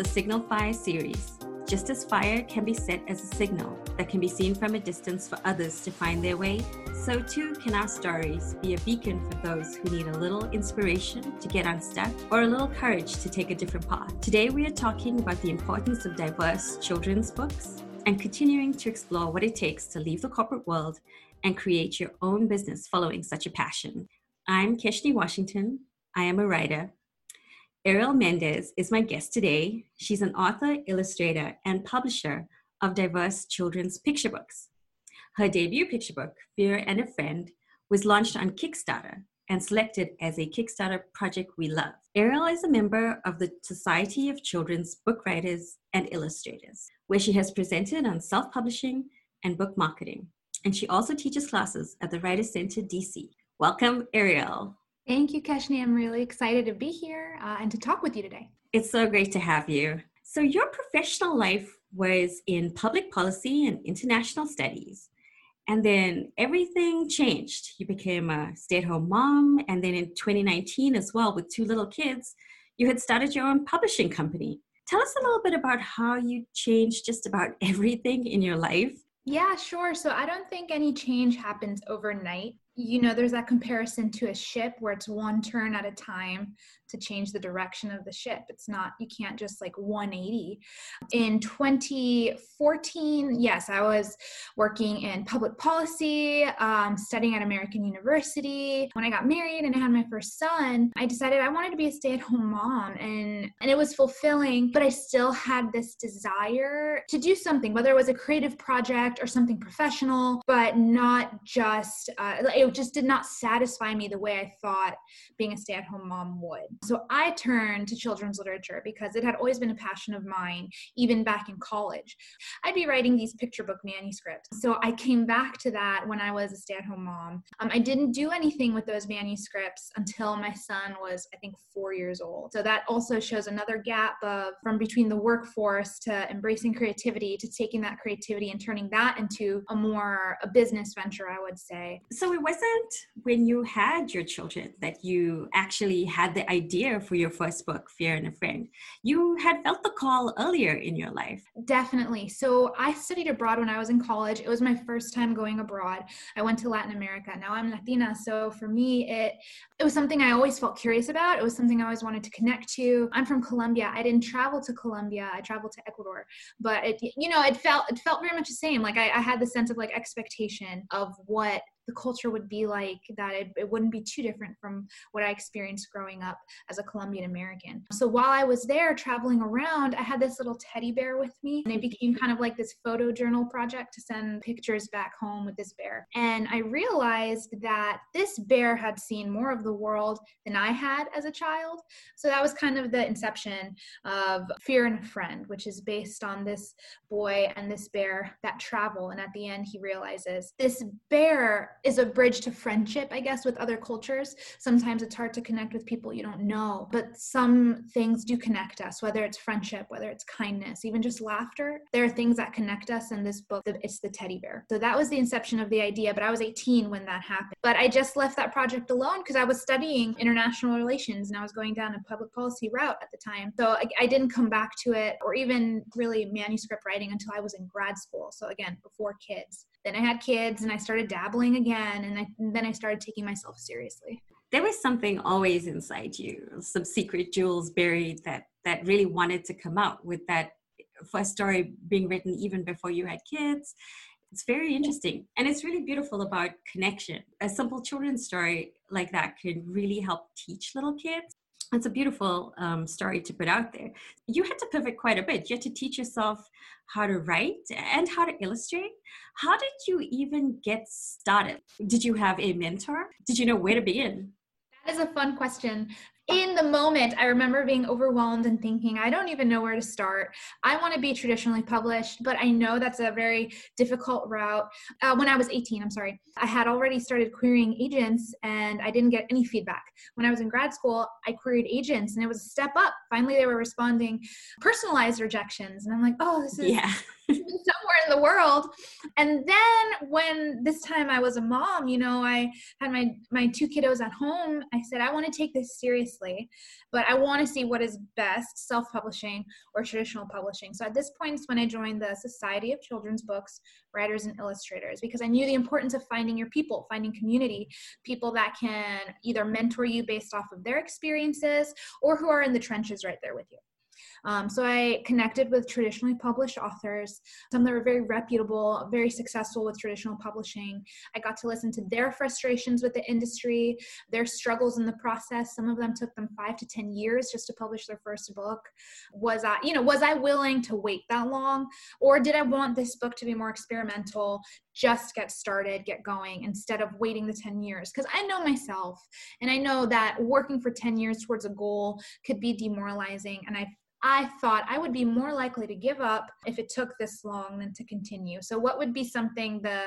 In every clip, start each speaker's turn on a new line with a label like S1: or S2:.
S1: the Signal Fire series. Just as fire can be set as a signal that can be seen from a distance for others to find their way, so too can our stories be a beacon for those who need a little inspiration to get unstuck or a little courage to take a different path. Today, we are talking about the importance of diverse children's books and continuing to explore what it takes to leave the corporate world and create your own business following such a passion. I'm Keshni Washington. I am a writer Ariel Mendez is my guest today. She's an author, illustrator, and publisher of diverse children's picture books. Her debut picture book, Fear and a Friend, was launched on Kickstarter and selected as a Kickstarter project we love. Ariel is a member of the Society of Children's Book Writers and Illustrators, where she has presented on self publishing and book marketing. And she also teaches classes at the Writers Center DC. Welcome, Ariel.
S2: Thank you, Keshni. I'm really excited to be here uh, and to talk with you today.
S1: It's so great to have you. So, your professional life was in public policy and international studies. And then everything changed. You became a stay at home mom. And then in 2019, as well, with two little kids, you had started your own publishing company. Tell us a little bit about how you changed just about everything in your life.
S2: Yeah, sure. So I don't think any change happens overnight you know there's that comparison to a ship where it's one turn at a time to change the direction of the ship. It's not you can't just like 180 in 2014 yes i was working in public policy um, studying at american university. When i got married and i had my first son i decided i wanted to be a stay-at-home mom and and it was fulfilling but i still had this desire to do something whether it was a creative project or something professional but not just uh, it just did not satisfy me the way I thought being a stay at home mom would. So I turned to children's literature because it had always been a passion of mine, even back in college. I'd be writing these picture book manuscripts. So I came back to that when I was a stay at home mom. Um, I didn't do anything with those manuscripts until my son was, I think, four years old. So that also shows another gap of from between the workforce to embracing creativity to taking that creativity and turning that into a more a business venture, I would say.
S1: So it was when you had your children that you actually had the idea for your first book, Fear and a Friend. You had felt the call earlier in your life.
S2: Definitely. So I studied abroad when I was in college. It was my first time going abroad. I went to Latin America. Now I'm Latina, so for me it it was something I always felt curious about. It was something I always wanted to connect to. I'm from Colombia. I didn't travel to Colombia. I traveled to Ecuador, but it you know it felt it felt very much the same. Like I, I had the sense of like expectation of what the culture would be like that it, it, wouldn't be too different from what i experienced growing up as a colombian american. So while i was there traveling around i had this little teddy bear with me and it became kind of like this photo journal project to send pictures back home with this bear. And i realized that this bear had seen more of the world than i had as a child. So that was kind of the inception of fear and a friend which is based on this boy and this bear that travel. And at the end he realizes this bear is a bridge to friendship, I guess, with other cultures. Sometimes it's hard to connect with people you don't know, but some things do connect us, whether it's friendship, whether it's kindness, even just laughter. There are things that connect us in this book. It's the teddy bear. So that was the inception of the idea, but I was 18 when that happened. But I just left that project alone because I was studying international relations and I was going down a public policy route at the time. So I, I didn't come back to it or even really manuscript writing until I was in grad school. So again, before kids. Then I had kids and I started dabbling again. And, I, and then I started taking myself seriously.
S1: There was something always inside you, some secret jewels buried that, that really wanted to come out with that first story being written even before you had kids. It's very interesting. And it's really beautiful about connection. A simple children's story like that can really help teach little kids it's a beautiful um, story to put out there. You had to pivot quite a bit. You had to teach yourself how to write and how to illustrate. How did you even get started? Did you have a mentor? Did you know where to begin?
S2: That is a fun question in the moment, I remember being overwhelmed and thinking, I don't even know where to start. I want to be traditionally published, but I know that's a very difficult route. Uh, when I was 18, I'm sorry, I had already started querying agents and I didn't get any feedback. When I was in grad school, I queried agents and it was a step up. Finally, they were responding personalized rejections. And I'm like, oh, this is. Yeah somewhere in the world. And then when this time I was a mom, you know, I had my my two kiddos at home. I said I want to take this seriously, but I want to see what is best, self-publishing or traditional publishing. So at this point is when I joined the Society of Children's Books Writers and Illustrators because I knew the importance of finding your people, finding community, people that can either mentor you based off of their experiences or who are in the trenches right there with you. Um, so I connected with traditionally published authors, some that were very reputable, very successful with traditional publishing. I got to listen to their frustrations with the industry, their struggles in the process. Some of them took them five to 10 years just to publish their first book. Was I, you know, was I willing to wait that long? Or did I want this book to be more experimental, just get started, get going instead of waiting the 10 years. Because I know myself and I know that working for 10 years towards a goal could be demoralizing. And I I thought I would be more likely to give up if it took this long than to continue. So, what would be something the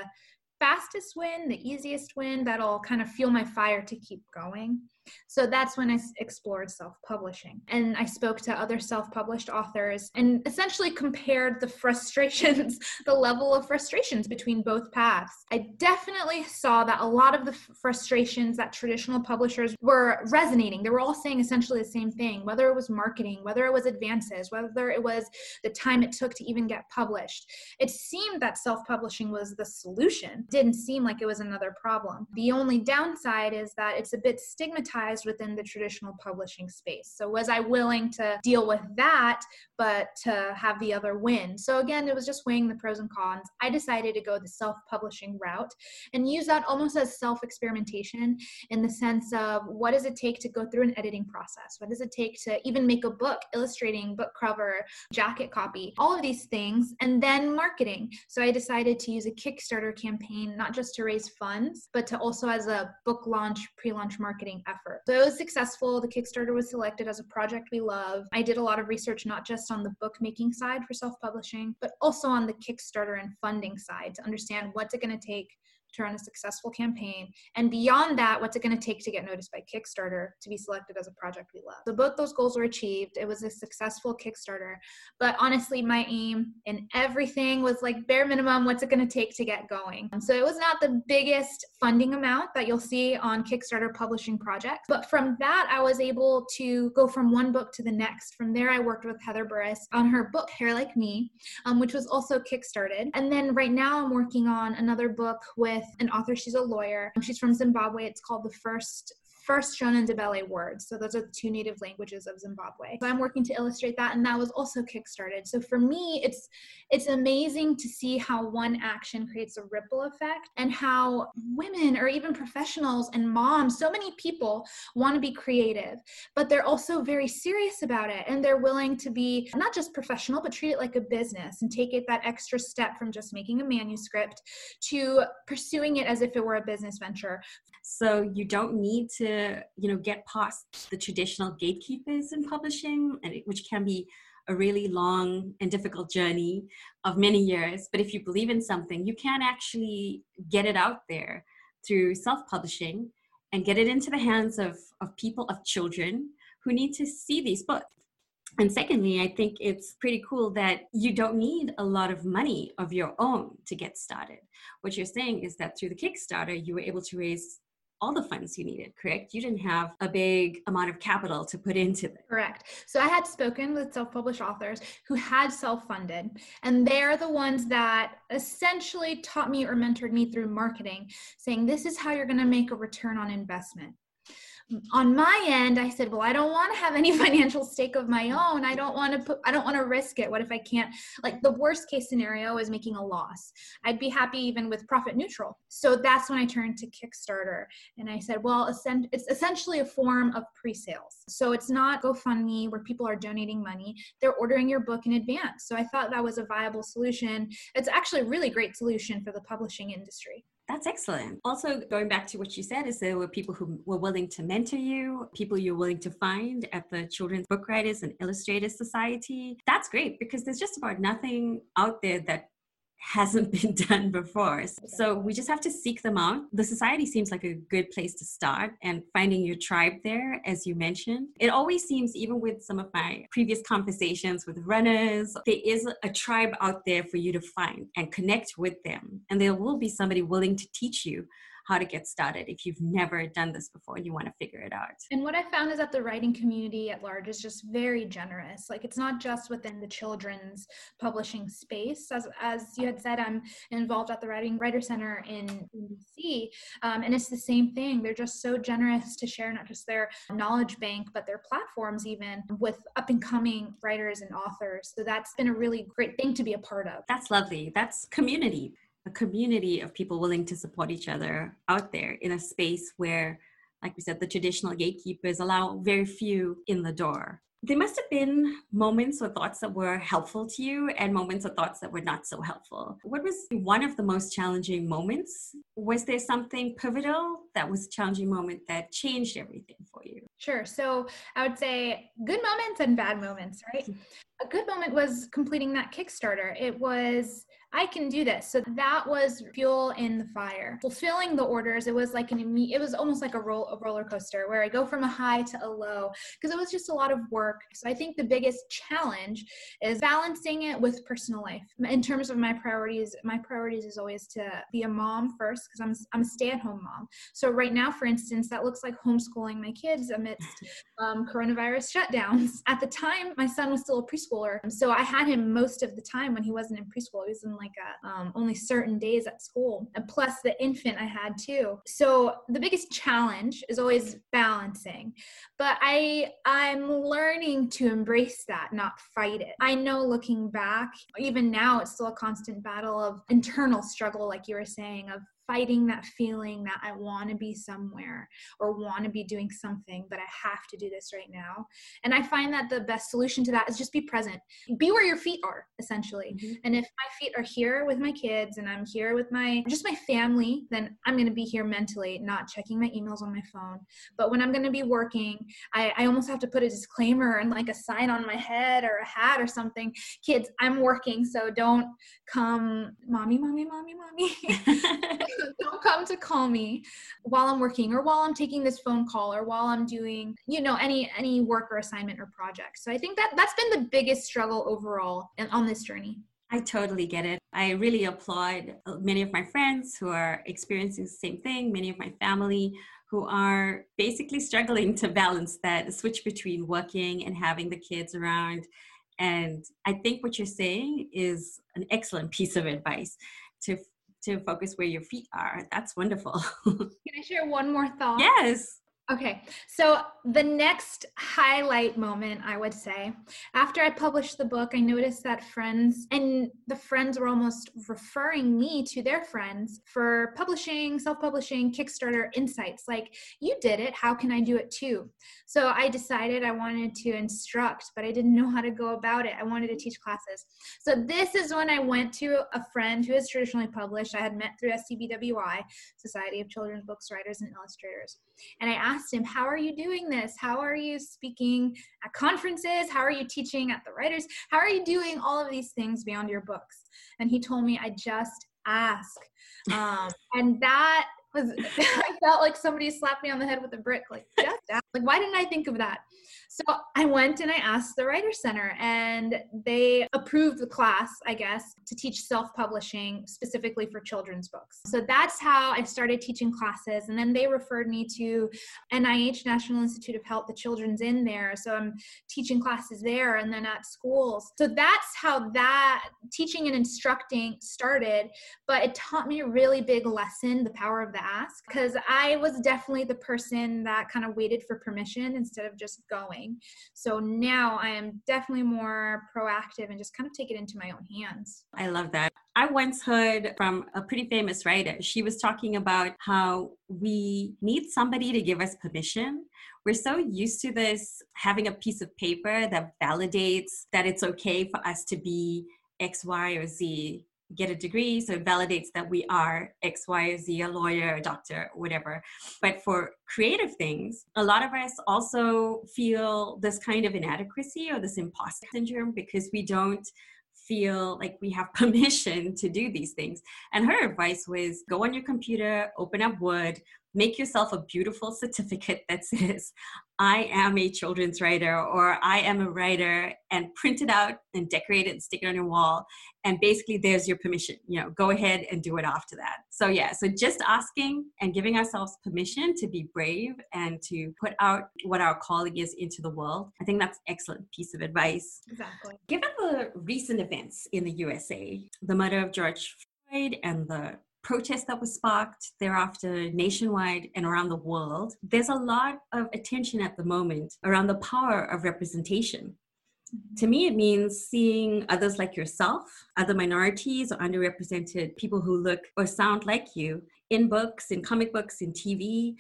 S2: fastest win, the easiest win that'll kind of fuel my fire to keep going? So that's when I explored self publishing. And I spoke to other self published authors and essentially compared the frustrations, the level of frustrations between both paths. I definitely saw that a lot of the frustrations that traditional publishers were resonating, they were all saying essentially the same thing, whether it was marketing, whether it was advances, whether it was the time it took to even get published. It seemed that self publishing was the solution, didn't seem like it was another problem. The only downside is that it's a bit stigmatized within the traditional publishing space. So, was I willing to deal with that, but to have the other win? So, again, it was just weighing the pros and cons. I decided to go the self publishing route and use that almost as self experimentation in the sense of what does it take to go through an editing process? What does it take to even make a book, illustrating, book cover, jacket copy, all of these things, and then marketing. So, I decided to use a Kickstarter campaign, not just to raise funds, but to also as a book launch, pre launch marketing effort effort. So it was successful. The Kickstarter was selected as a project we love. I did a lot of research, not just on the bookmaking side for self publishing, but also on the Kickstarter and funding side to understand what's it going to take to run a successful campaign. And beyond that, what's it going to take to get noticed by Kickstarter to be selected as a project we love? So both those goals were achieved. It was a successful Kickstarter. But honestly, my aim in everything was like bare minimum, what's it going to take to get going? So it was not the biggest funding amount that you'll see on Kickstarter publishing projects. But from that, I was able to go from one book to the next. From there, I worked with Heather Burris on her book, Hair Like Me, um, which was also Kickstarted. And then right now, I'm working on another book with with an author. She's a lawyer. She's from Zimbabwe. It's called The First first Shona Ndebele words. So those are the two native languages of Zimbabwe. So I'm working to illustrate that, and that was also kickstarted. So for me, it's it's amazing to see how one action creates a ripple effect, and how women or even professionals and moms, so many people want to be creative, but they're also very serious about it, and they're willing to be not just professional, but treat it like a business and take it that extra step from just making a manuscript to pursuing it as if it were a business venture.
S1: So you don't need to you know get past the traditional gatekeepers in publishing and it, which can be a really long and difficult journey of many years but if you believe in something you can actually get it out there through self-publishing and get it into the hands of, of people of children who need to see these books and secondly, I think it's pretty cool that you don't need a lot of money of your own to get started. What you're saying is that through the Kickstarter, you were able to raise all the funds you needed, correct? You didn't have a big amount of capital to put into it.
S2: Correct. So I had spoken with self published authors who had self funded, and they're the ones that essentially taught me or mentored me through marketing, saying, This is how you're going to make a return on investment on my end i said well i don't want to have any financial stake of my own. I don't want to put i don't want to risk it. What if i can't? Like the worst case scenario is making a loss. I'd be happy even with profit neutral. So that's when i turned to kickstarter and i said well it's essentially a form of pre-sales. So it's not gofundme where people are donating money. They're ordering your book in advance. So i thought that was a viable solution. It's actually a really great solution for the publishing industry
S1: that's excellent. Also, going back to what you said, is there were people who were willing to mentor you, people you're willing to find at the Children's Book Writers and Illustrators Society. That's great because there's just about nothing out there that hasn't been done before. So we just have to seek them out. The society seems like a good place to start and finding your tribe there, as you mentioned. It always seems, even with some of my previous conversations with runners, there is a tribe out there for you to find and connect with them. And there will be somebody willing to teach you how to get started if you've never done this before and you want to figure it out.
S2: And what I found is that the writing community at large is just very generous. Like it's not just within the children's publishing space. As, as you had said, I'm involved at the Writing Writer Center in, in DC, um, and it's the same thing. They're just so generous to share not just their knowledge bank, but their platforms even with up and coming writers and authors. So that's been a really great thing to be a part of.
S1: That's lovely. That's community a community of people willing to support each other out there in a space where like we said the traditional gatekeepers allow very few in the door there must have been moments or thoughts that were helpful to you and moments or thoughts that were not so helpful. What was one of the most challenging moments? Was there something pivotal that was a challenging moment that changed everything for you?
S2: Sure. So I would say good moments and bad moments, right? Mm-hmm. A good moment was completing that Kickstarter. It was I can do this. So that was fuel in the fire. Fulfilling the orders, it was like an it was almost like a, roll, a roller coaster where I go from a high to a low because it was just a lot of work. So I think the biggest challenge is balancing it with personal life. In terms of my priorities, my priorities is always to be a mom first because I'm I'm a stay-at-home mom. So right now, for instance, that looks like homeschooling my kids amidst um, coronavirus shutdowns. At the time, my son was still a preschooler, so I had him most of the time when he wasn't in preschool. He was in like a, um, only certain days at school, and plus the infant I had too. So the biggest challenge is always balancing, but I I'm learning to embrace that, not fight it. I know looking back, even now, it's still a constant battle of internal struggle, like you were saying, of fighting that feeling that I want to be somewhere or want to be doing something, but I have to do this right now. And I find that the best solution to that is just be present. Be where your feet are, essentially. Mm-hmm. And if my feet are here with my kids and I'm here with my just my family, then I'm going to be here mentally, not checking my emails on my phone. But when I'm going to be working, I, I almost have to put a disclaimer and like a sign on my head or a hat or something. Kids, I'm working, so don't come, mommy, mommy, mommy, mommy. don't come to call me while I'm working or while I'm taking this phone call or while I'm doing, you know, any any work or assignment or project. So I think that that's been the biggest struggle overall and on this journey.
S1: I totally get it. I really applaud uh, many of my friends who are experiencing the same thing, many of my family who are basically struggling to balance that switch between working and having the kids around. And I think what you're saying is an excellent piece of advice to to focus where your feet are. That's wonderful.
S2: Can I share one more thought?
S1: Yes.
S2: Okay, so the next highlight moment, I would say, after I published the book, I noticed that friends and the friends were almost referring me to their friends for publishing, self publishing, Kickstarter insights. Like, you did it, how can I do it too? So I decided I wanted to instruct, but I didn't know how to go about it. I wanted to teach classes. So this is when I went to a friend who is traditionally published, I had met through SCBWI, Society of Children's Books Writers and Illustrators. And I asked him, How are you doing this? How are you speaking at conferences? How are you teaching at the writers? How are you doing all of these things beyond your books? And he told me, I just ask. Um, and that was, I felt like somebody slapped me on the head with a brick, like, just ask. Like, why didn't I think of that? So I went and I asked the Writer Center, and they approved the class, I guess, to teach self publishing specifically for children's books. So that's how I started teaching classes. And then they referred me to NIH, National Institute of Health, the children's in there. So I'm teaching classes there and then at schools. So that's how that teaching and instructing started. But it taught me a really big lesson the power of the ask, because I was definitely the person that kind of waited for permission instead of just going doing. So now I am definitely more proactive and just kind of take it into my own hands.
S1: I love that. I once heard from a pretty famous writer. She was talking about how we need somebody to give us permission. We're so used to this having a piece of paper that validates that it's okay for us to be X, Y, or Z get a degree so it validates that we are x y z a lawyer a doctor whatever but for creative things a lot of us also feel this kind of inadequacy or this imposter syndrome because we don't feel like we have permission to do these things. And her advice was go on your computer, open up Word, make yourself a beautiful certificate that says, I am a children's writer or I am a writer, and print it out and decorate it and stick it on your wall. And basically, there's your permission. You know, go ahead and do it after that. So, yeah, so just asking and giving ourselves permission to be brave and to put out what our calling is into the world. I think that's excellent piece of advice.
S2: Exactly.
S1: Given the recent events in the USA, the murder of George Floyd and the protest that was sparked thereafter nationwide and around the world, there's a lot of attention at the moment around the power of representation. Mm-hmm. To me, it means seeing others like yourself, other minorities or underrepresented people who look or sound like you in books, in comic books, in TV,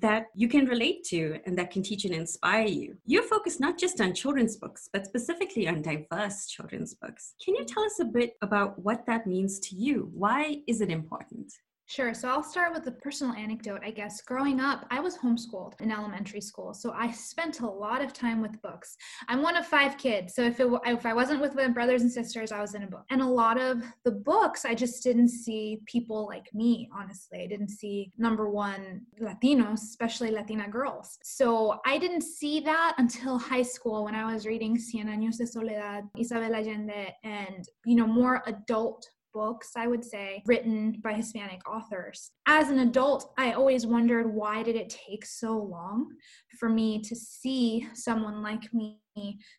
S1: that you can relate to and that can teach and inspire you. You're focused not just on children's books, but specifically on diverse children's books. Can you tell us a bit about what that means to you? Why is it important?
S2: Sure. So I'll start with a personal anecdote, I guess. Growing up, I was homeschooled in elementary school. So I spent a lot of time with books. I'm one of five kids. So if, it, if I wasn't with my brothers and sisters, I was in a book. And a lot of the books, I just didn't see people like me, honestly. I didn't see, number one, Latinos, especially Latina girls. So I didn't see that until high school when I was reading Cien Años de Soledad, Isabel Allende, and, you know, more adult books, I would say, written by Hispanic authors. As an adult, I always wondered why did it take so long for me to see someone like me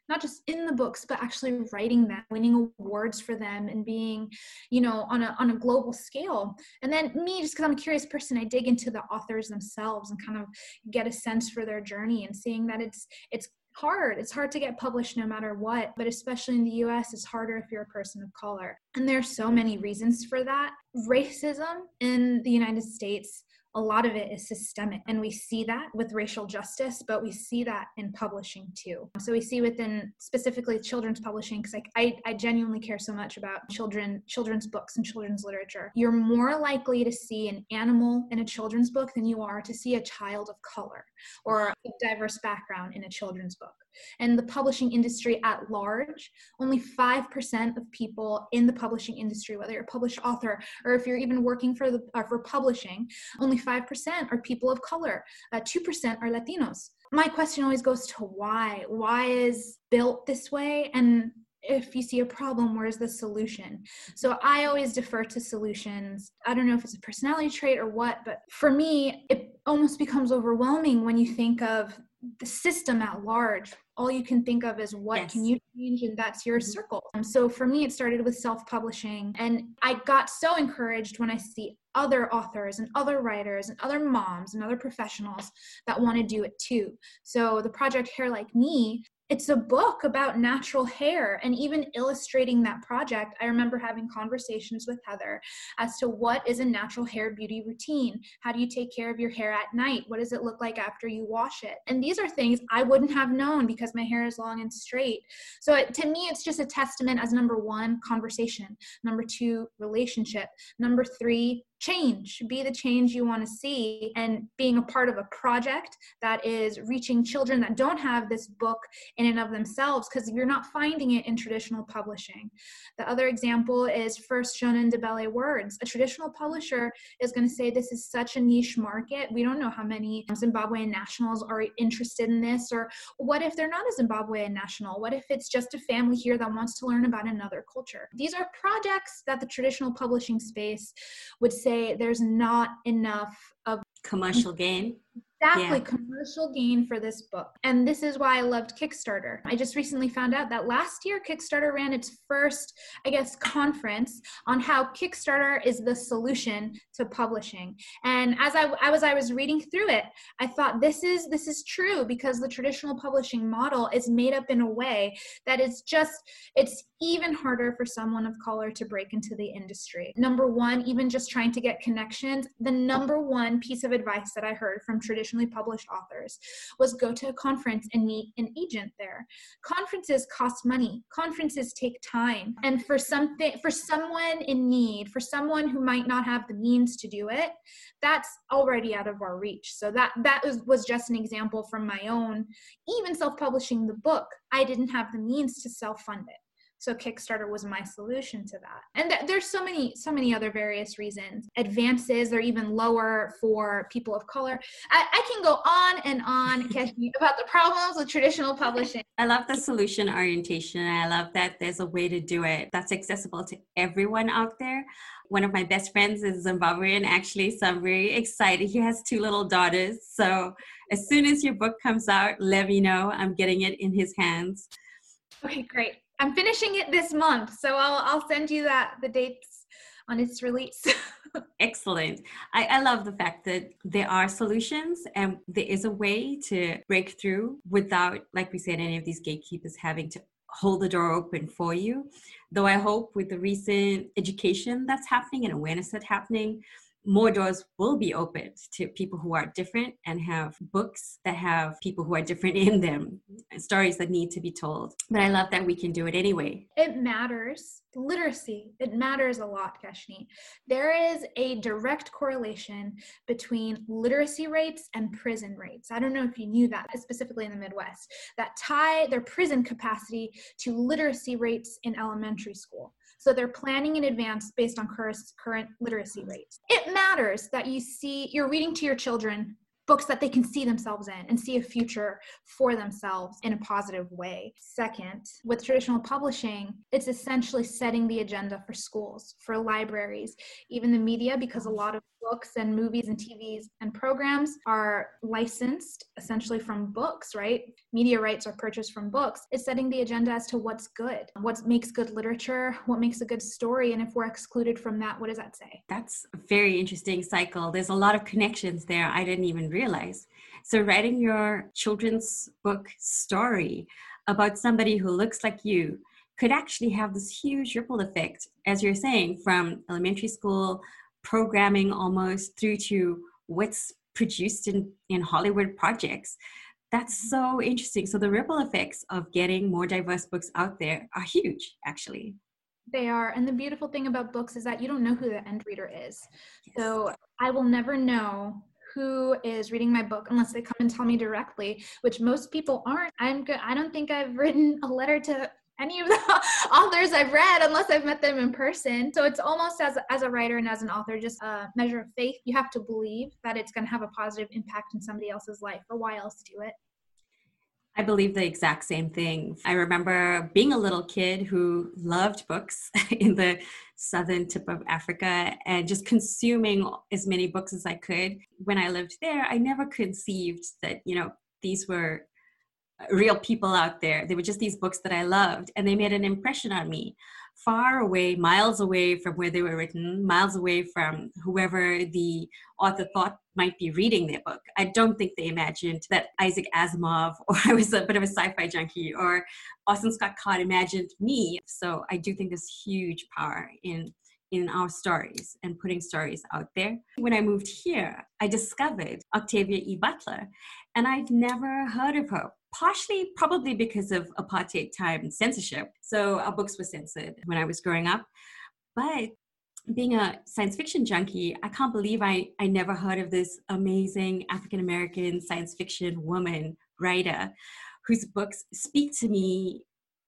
S2: not just in the books but actually writing them winning awards for them and being you know on a on a global scale and then me just because i'm a curious person i dig into the authors themselves and kind of get a sense for their journey and seeing that it's it's hard. It's hard to get published no matter what, but especially in the US, it's harder if you're a person of color. And there's so many reasons for that. Racism in the United States a lot of it is systemic and we see that with racial justice but we see that in publishing too so we see within specifically children's publishing because like I, I genuinely care so much about children children's books and children's literature you're more likely to see an animal in a children's book than you are to see a child of color or a diverse background in a children's book and the publishing industry at large, only 5% of people in the publishing industry, whether you're a published author or if you're even working for the uh, for publishing, only 5% are people of color. Uh, 2% are Latinos. My question always goes to why? Why is built this way? And if you see a problem, where's the solution? So I always defer to solutions. I don't know if it's a personality trait or what, but for me, it almost becomes overwhelming when you think of the system at large all you can think of is what yes. can you change and that's your mm-hmm. circle um, so for me it started with self-publishing and i got so encouraged when i see other authors and other writers and other moms and other professionals that want to do it too so the project hair like me it's a book about natural hair and even illustrating that project. I remember having conversations with heather as to what is a natural hair beauty routine? How do you take care of your hair at night? What does it look like after you wash it? And these are things i wouldn't have known because my hair is long and straight. So it, to me it's just a testament as number one conversation. Number two relationship. Number three change, be the change you want to see, and being a part of a project that is reaching children that don't have this book in and of themselves because you're not finding it in traditional publishing. The other example is First Shona Ndebele Words. A traditional publisher is going to say this is such a niche market. We don't know how many Zimbabwean nationals are interested in this, or what if they're not a Zimbabwean national? What if it's just a family here that wants to learn about another culture? These are projects that the traditional publishing space would say there's not enough of
S1: commercial gain
S2: exactly yeah. commercial gain for this book. And this is why I loved Kickstarter. I just recently found out that last year Kickstarter ran its first, I guess, conference on how Kickstarter is the solution to publishing. And as I, as I was reading through it, I thought this is this is true because the traditional publishing model is made up in a way that is just it's even harder for someone of color to break into the industry. Number one, even just trying to get connections, the number one piece of advice that I heard from traditional traditionally published authors was go to a conference and meet an agent there. Conferences cost money. Conferences take time. And for something for someone in need, for someone who might not have the means to do it, that's already out of our reach. So that that was, was just an example from my own even self-publishing the book. I didn't have the means to self-fund it. So Kickstarter was my solution to that. And th- there's so many, so many other various reasons. Advances are even lower for people of color. I, I can go on and on about the problems with traditional publishing.
S1: I love the solution orientation. I love that there's a way to do it that's accessible to everyone out there. One of my best friends is Zimbabwean, actually, so I'm very excited. He has two little daughters. So as soon as your book comes out, let me know. I'm getting it in his hands.
S2: Okay, great. I'm finishing it this month, so I'll I'll send you that the dates on its release.
S1: Excellent. I, I love the fact that there are solutions and there is a way to break through without, like we said, any of these gatekeepers having to hold the door open for you. Though I hope with the recent education that's happening and awareness that's happening, more doors will be opened to people who are different and have books that have people who are different in them, stories that need to be told. But I love that we can do it anyway.
S2: It matters. Literacy, it matters a lot, Keshni. There is a direct correlation between literacy rates and prison rates. I don't know if you knew that, specifically in the Midwest, that tie their prison capacity to literacy rates in elementary school. So they're planning in advance based on current literacy rates. It matters that you see, you're reading to your children books that they can see themselves in and see a future for themselves in a positive way. Second, with traditional publishing, it's essentially setting the agenda for schools, for libraries, even the media, because a lot of books and movies and TVs and programs are licensed essentially from books, right? Media rights are purchased from books. It's setting the agenda as to what's good, what makes good literature, what makes a good story. And if we're excluded from that, what does that say?
S1: That's a very interesting cycle. There's a lot of connections there I didn't even realize. So, writing your children's book story about somebody who looks like you could actually have this huge ripple effect, as you're saying, from elementary school programming almost through to what's produced in, in Hollywood projects. That's mm-hmm. so interesting. So, the ripple effects of getting more diverse books out there are huge, actually.
S2: They are. And the beautiful thing about books is that you don't know who the end reader is. Yes. So, I will never know who is reading my book unless they come and tell me directly which most people aren't i'm good i don't think i've written a letter to any of the authors I've read unless I've met them in person. So it's almost as as a writer and as an author, just a measure of faith. You have to believe that it's going to have a positive impact in somebody else's life, or why else do it?
S1: I believe the exact same thing. I remember being a little kid who loved books in the southern tip of Africa and just consuming as many books as I could. When I lived there, I never conceived that, you know, these were real people out there. They were just these books that I loved, and they made an impression on me. Far away, miles away from where they were written, miles away from whoever the author thought might be reading their book. I don't think they imagined that Isaac Asimov, or I was a bit of a sci fi junkie, or Orson Scott Card imagined me. So I do think there's huge power in in our stories and putting stories out there. When I moved here, I discovered Octavia E. Butler, and I'd never heard of her partially probably because of apartheid time censorship. So our books were censored when I was growing up. But being a science fiction junkie, I can't believe I, I never heard of this amazing African American science fiction woman writer whose books speak to me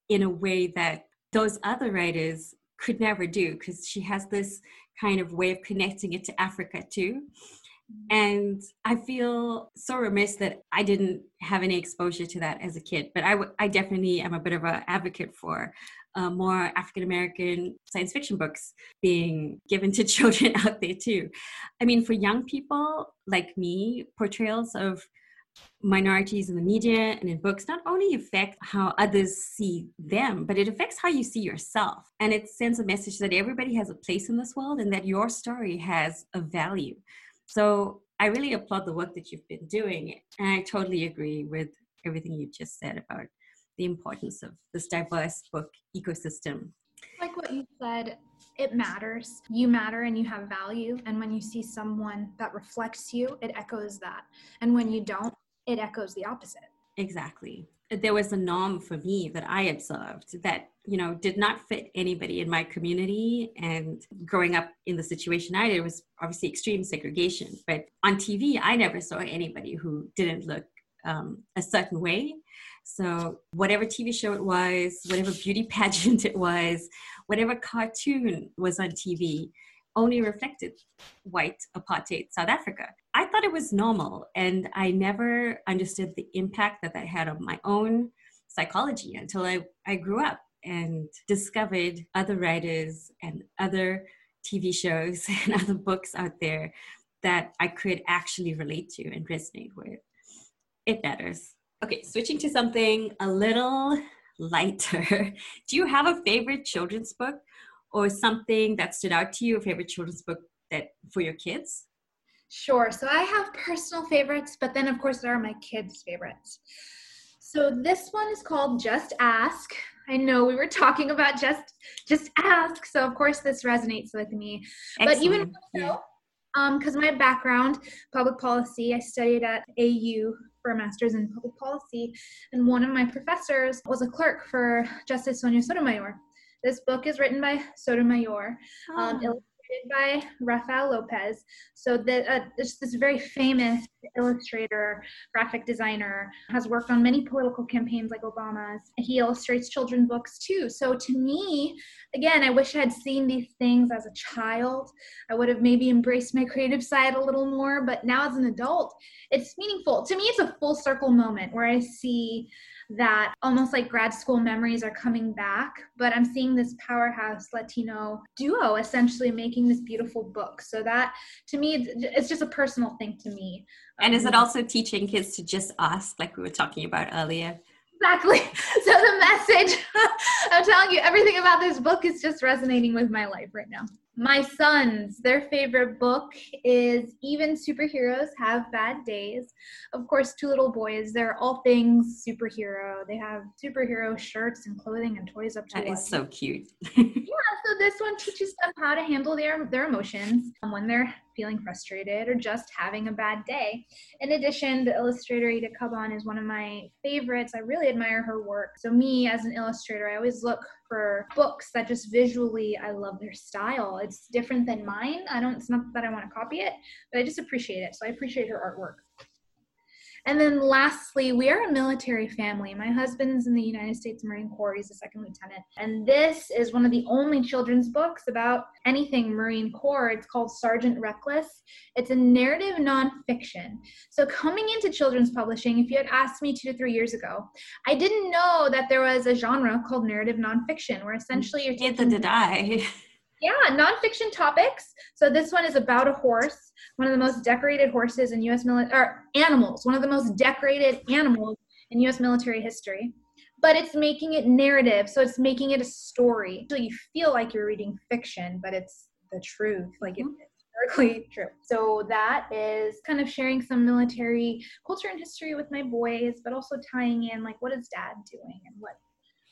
S1: in a way that those other writers could never do because she has this kind of way of connecting it to Africa too. And I feel so remiss that I didn't have any exposure to that as a kid. But I, w- I definitely am a bit of an advocate for uh, more African American science fiction books being given to children out there too. I mean, for young people like me, portrayals of minorities in the media and in books not only affect how others see them, but it affects how you see yourself. And it sends a message that everybody has a place in this world and that your story has a value. So I really applaud the work that you've been doing. And I totally agree with everything you just said about the importance of this diverse book ecosystem.
S2: Like what you said, it matters. You matter and you have value. And when you see someone that reflects you, it echoes that. And when you don't, it echoes the opposite.
S1: Exactly there was a norm for me that I observed that you know did not fit anybody in my community. And growing up in the situation I did was obviously extreme segregation. But on TV I never saw anybody who didn't look um, a certain way. So, whatever TV show it was, whatever beauty pageant it was, whatever cartoon was on TV, only reflected white apartheid South Africa. I thought it was normal, and I never understood the impact that that had on my own psychology until I, I grew up and discovered other writers and other TV shows and other books out there that I could actually relate to and resonate with. It matters. Okay, switching to something a little lighter. Do you have a favorite children's book or something that stood out to you, a favorite children's book that for your kids?
S2: Sure. So I have personal favorites, but then of course there are my kids' favorites. So this one is called Just Ask. I know we were talking about just just ask, so of course this resonates with me. Excellent. But even so, because um, my background, public policy, I studied at AU for a master's in public policy, and one of my professors was a clerk for Justice Sonia Sotomayor. This book is written by Sotomayor, um, oh by Rafael Lopez. So the, uh, this, this very famous illustrator, graphic designer, has worked on many political campaigns like Obama's. He illustrates children's books too. So to me, again, I wish I had seen these things as a child. I would have maybe embraced my creative side a little more. But now as an adult, it's meaningful. To me, it's a full circle moment where I see that almost like grad school memories are coming back, but I'm seeing this powerhouse Latino duo essentially making this beautiful book. So that to me, it's just a personal thing to me.
S1: And is it um, also teaching kids to just ask, like we were talking about earlier?
S2: Exactly. So the message, I'm telling you, everything about this book is just resonating with my life right now. My sons, their favorite book is Even Superheroes Have Bad Days. Of course, two little boys, they're all things superhero. They have superhero shirts and clothing and toys up to
S1: That is so cute.
S2: yeah, so this one teaches them how to handle their, their emotions um, when they're feeling frustrated or just having a bad day. In addition, the illustrator Eda Kaban is one of my favorites. I really admire her work. So, me as an illustrator, I always look for books that just visually I love their style. It's different than mine. I don't, it's not that I want to copy it, but I just appreciate it. So, I appreciate her artwork. And then lastly, we are a military family. My husband's in the United States Marine Corps, he's a second lieutenant. And this is one of the only children's books about anything Marine Corps. It's called Sergeant Reckless. It's a narrative nonfiction. So, coming into children's publishing, if you had asked me two to three years ago, I didn't know that there was a genre called narrative nonfiction, where essentially you're.
S1: Neither did I.
S2: Yeah, nonfiction topics. So this one is about a horse, one of the most decorated horses in U.S. military or animals, one of the most decorated animals in U.S. military history. But it's making it narrative, so it's making it a story. So you feel like you're reading fiction, but it's the truth, like it's mm-hmm. historically true. So that is kind of sharing some military culture and history with my boys, but also tying in like what is dad doing and what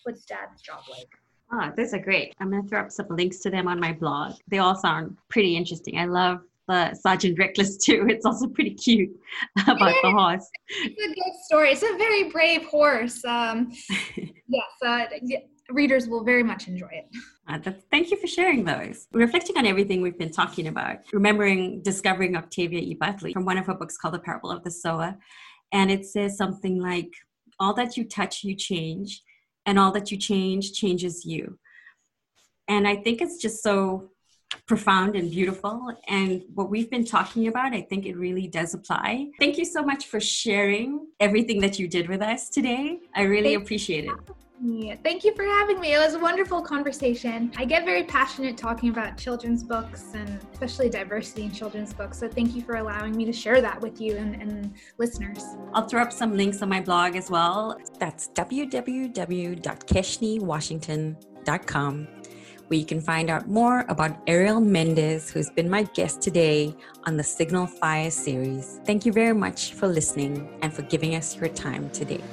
S2: what's dad's job like.
S1: Oh, those are great. I'm going to throw up some links to them on my blog. They all sound pretty interesting. I love the Sergeant Reckless too. It's also pretty cute about the horse.
S2: It's a good story. It's a very brave horse. Um, yes, uh, readers will very much enjoy it.
S1: Uh, thank you for sharing those. Reflecting on everything we've been talking about, remembering discovering Octavia E. Butler from one of her books called The Parable of the Sower. And it says something like, All that you touch, you change and all that you change changes you. And I think it's just so profound and beautiful. And what we've been talking about, I think it really does apply. Thank you so much for sharing everything that you did with us today. I really Thank appreciate it.
S2: Yeah, thank you for having me. It was a wonderful conversation. I get very passionate talking about children's books and especially diversity in children's books. So thank you for allowing me to share that with you and, and listeners.
S1: I'll throw up some links on my blog as well. That's www.keshniwashington.com where you can find out more about Ariel Mendez, who's been my guest today on the Signal Fire series. Thank you very much for listening and for giving us your time today.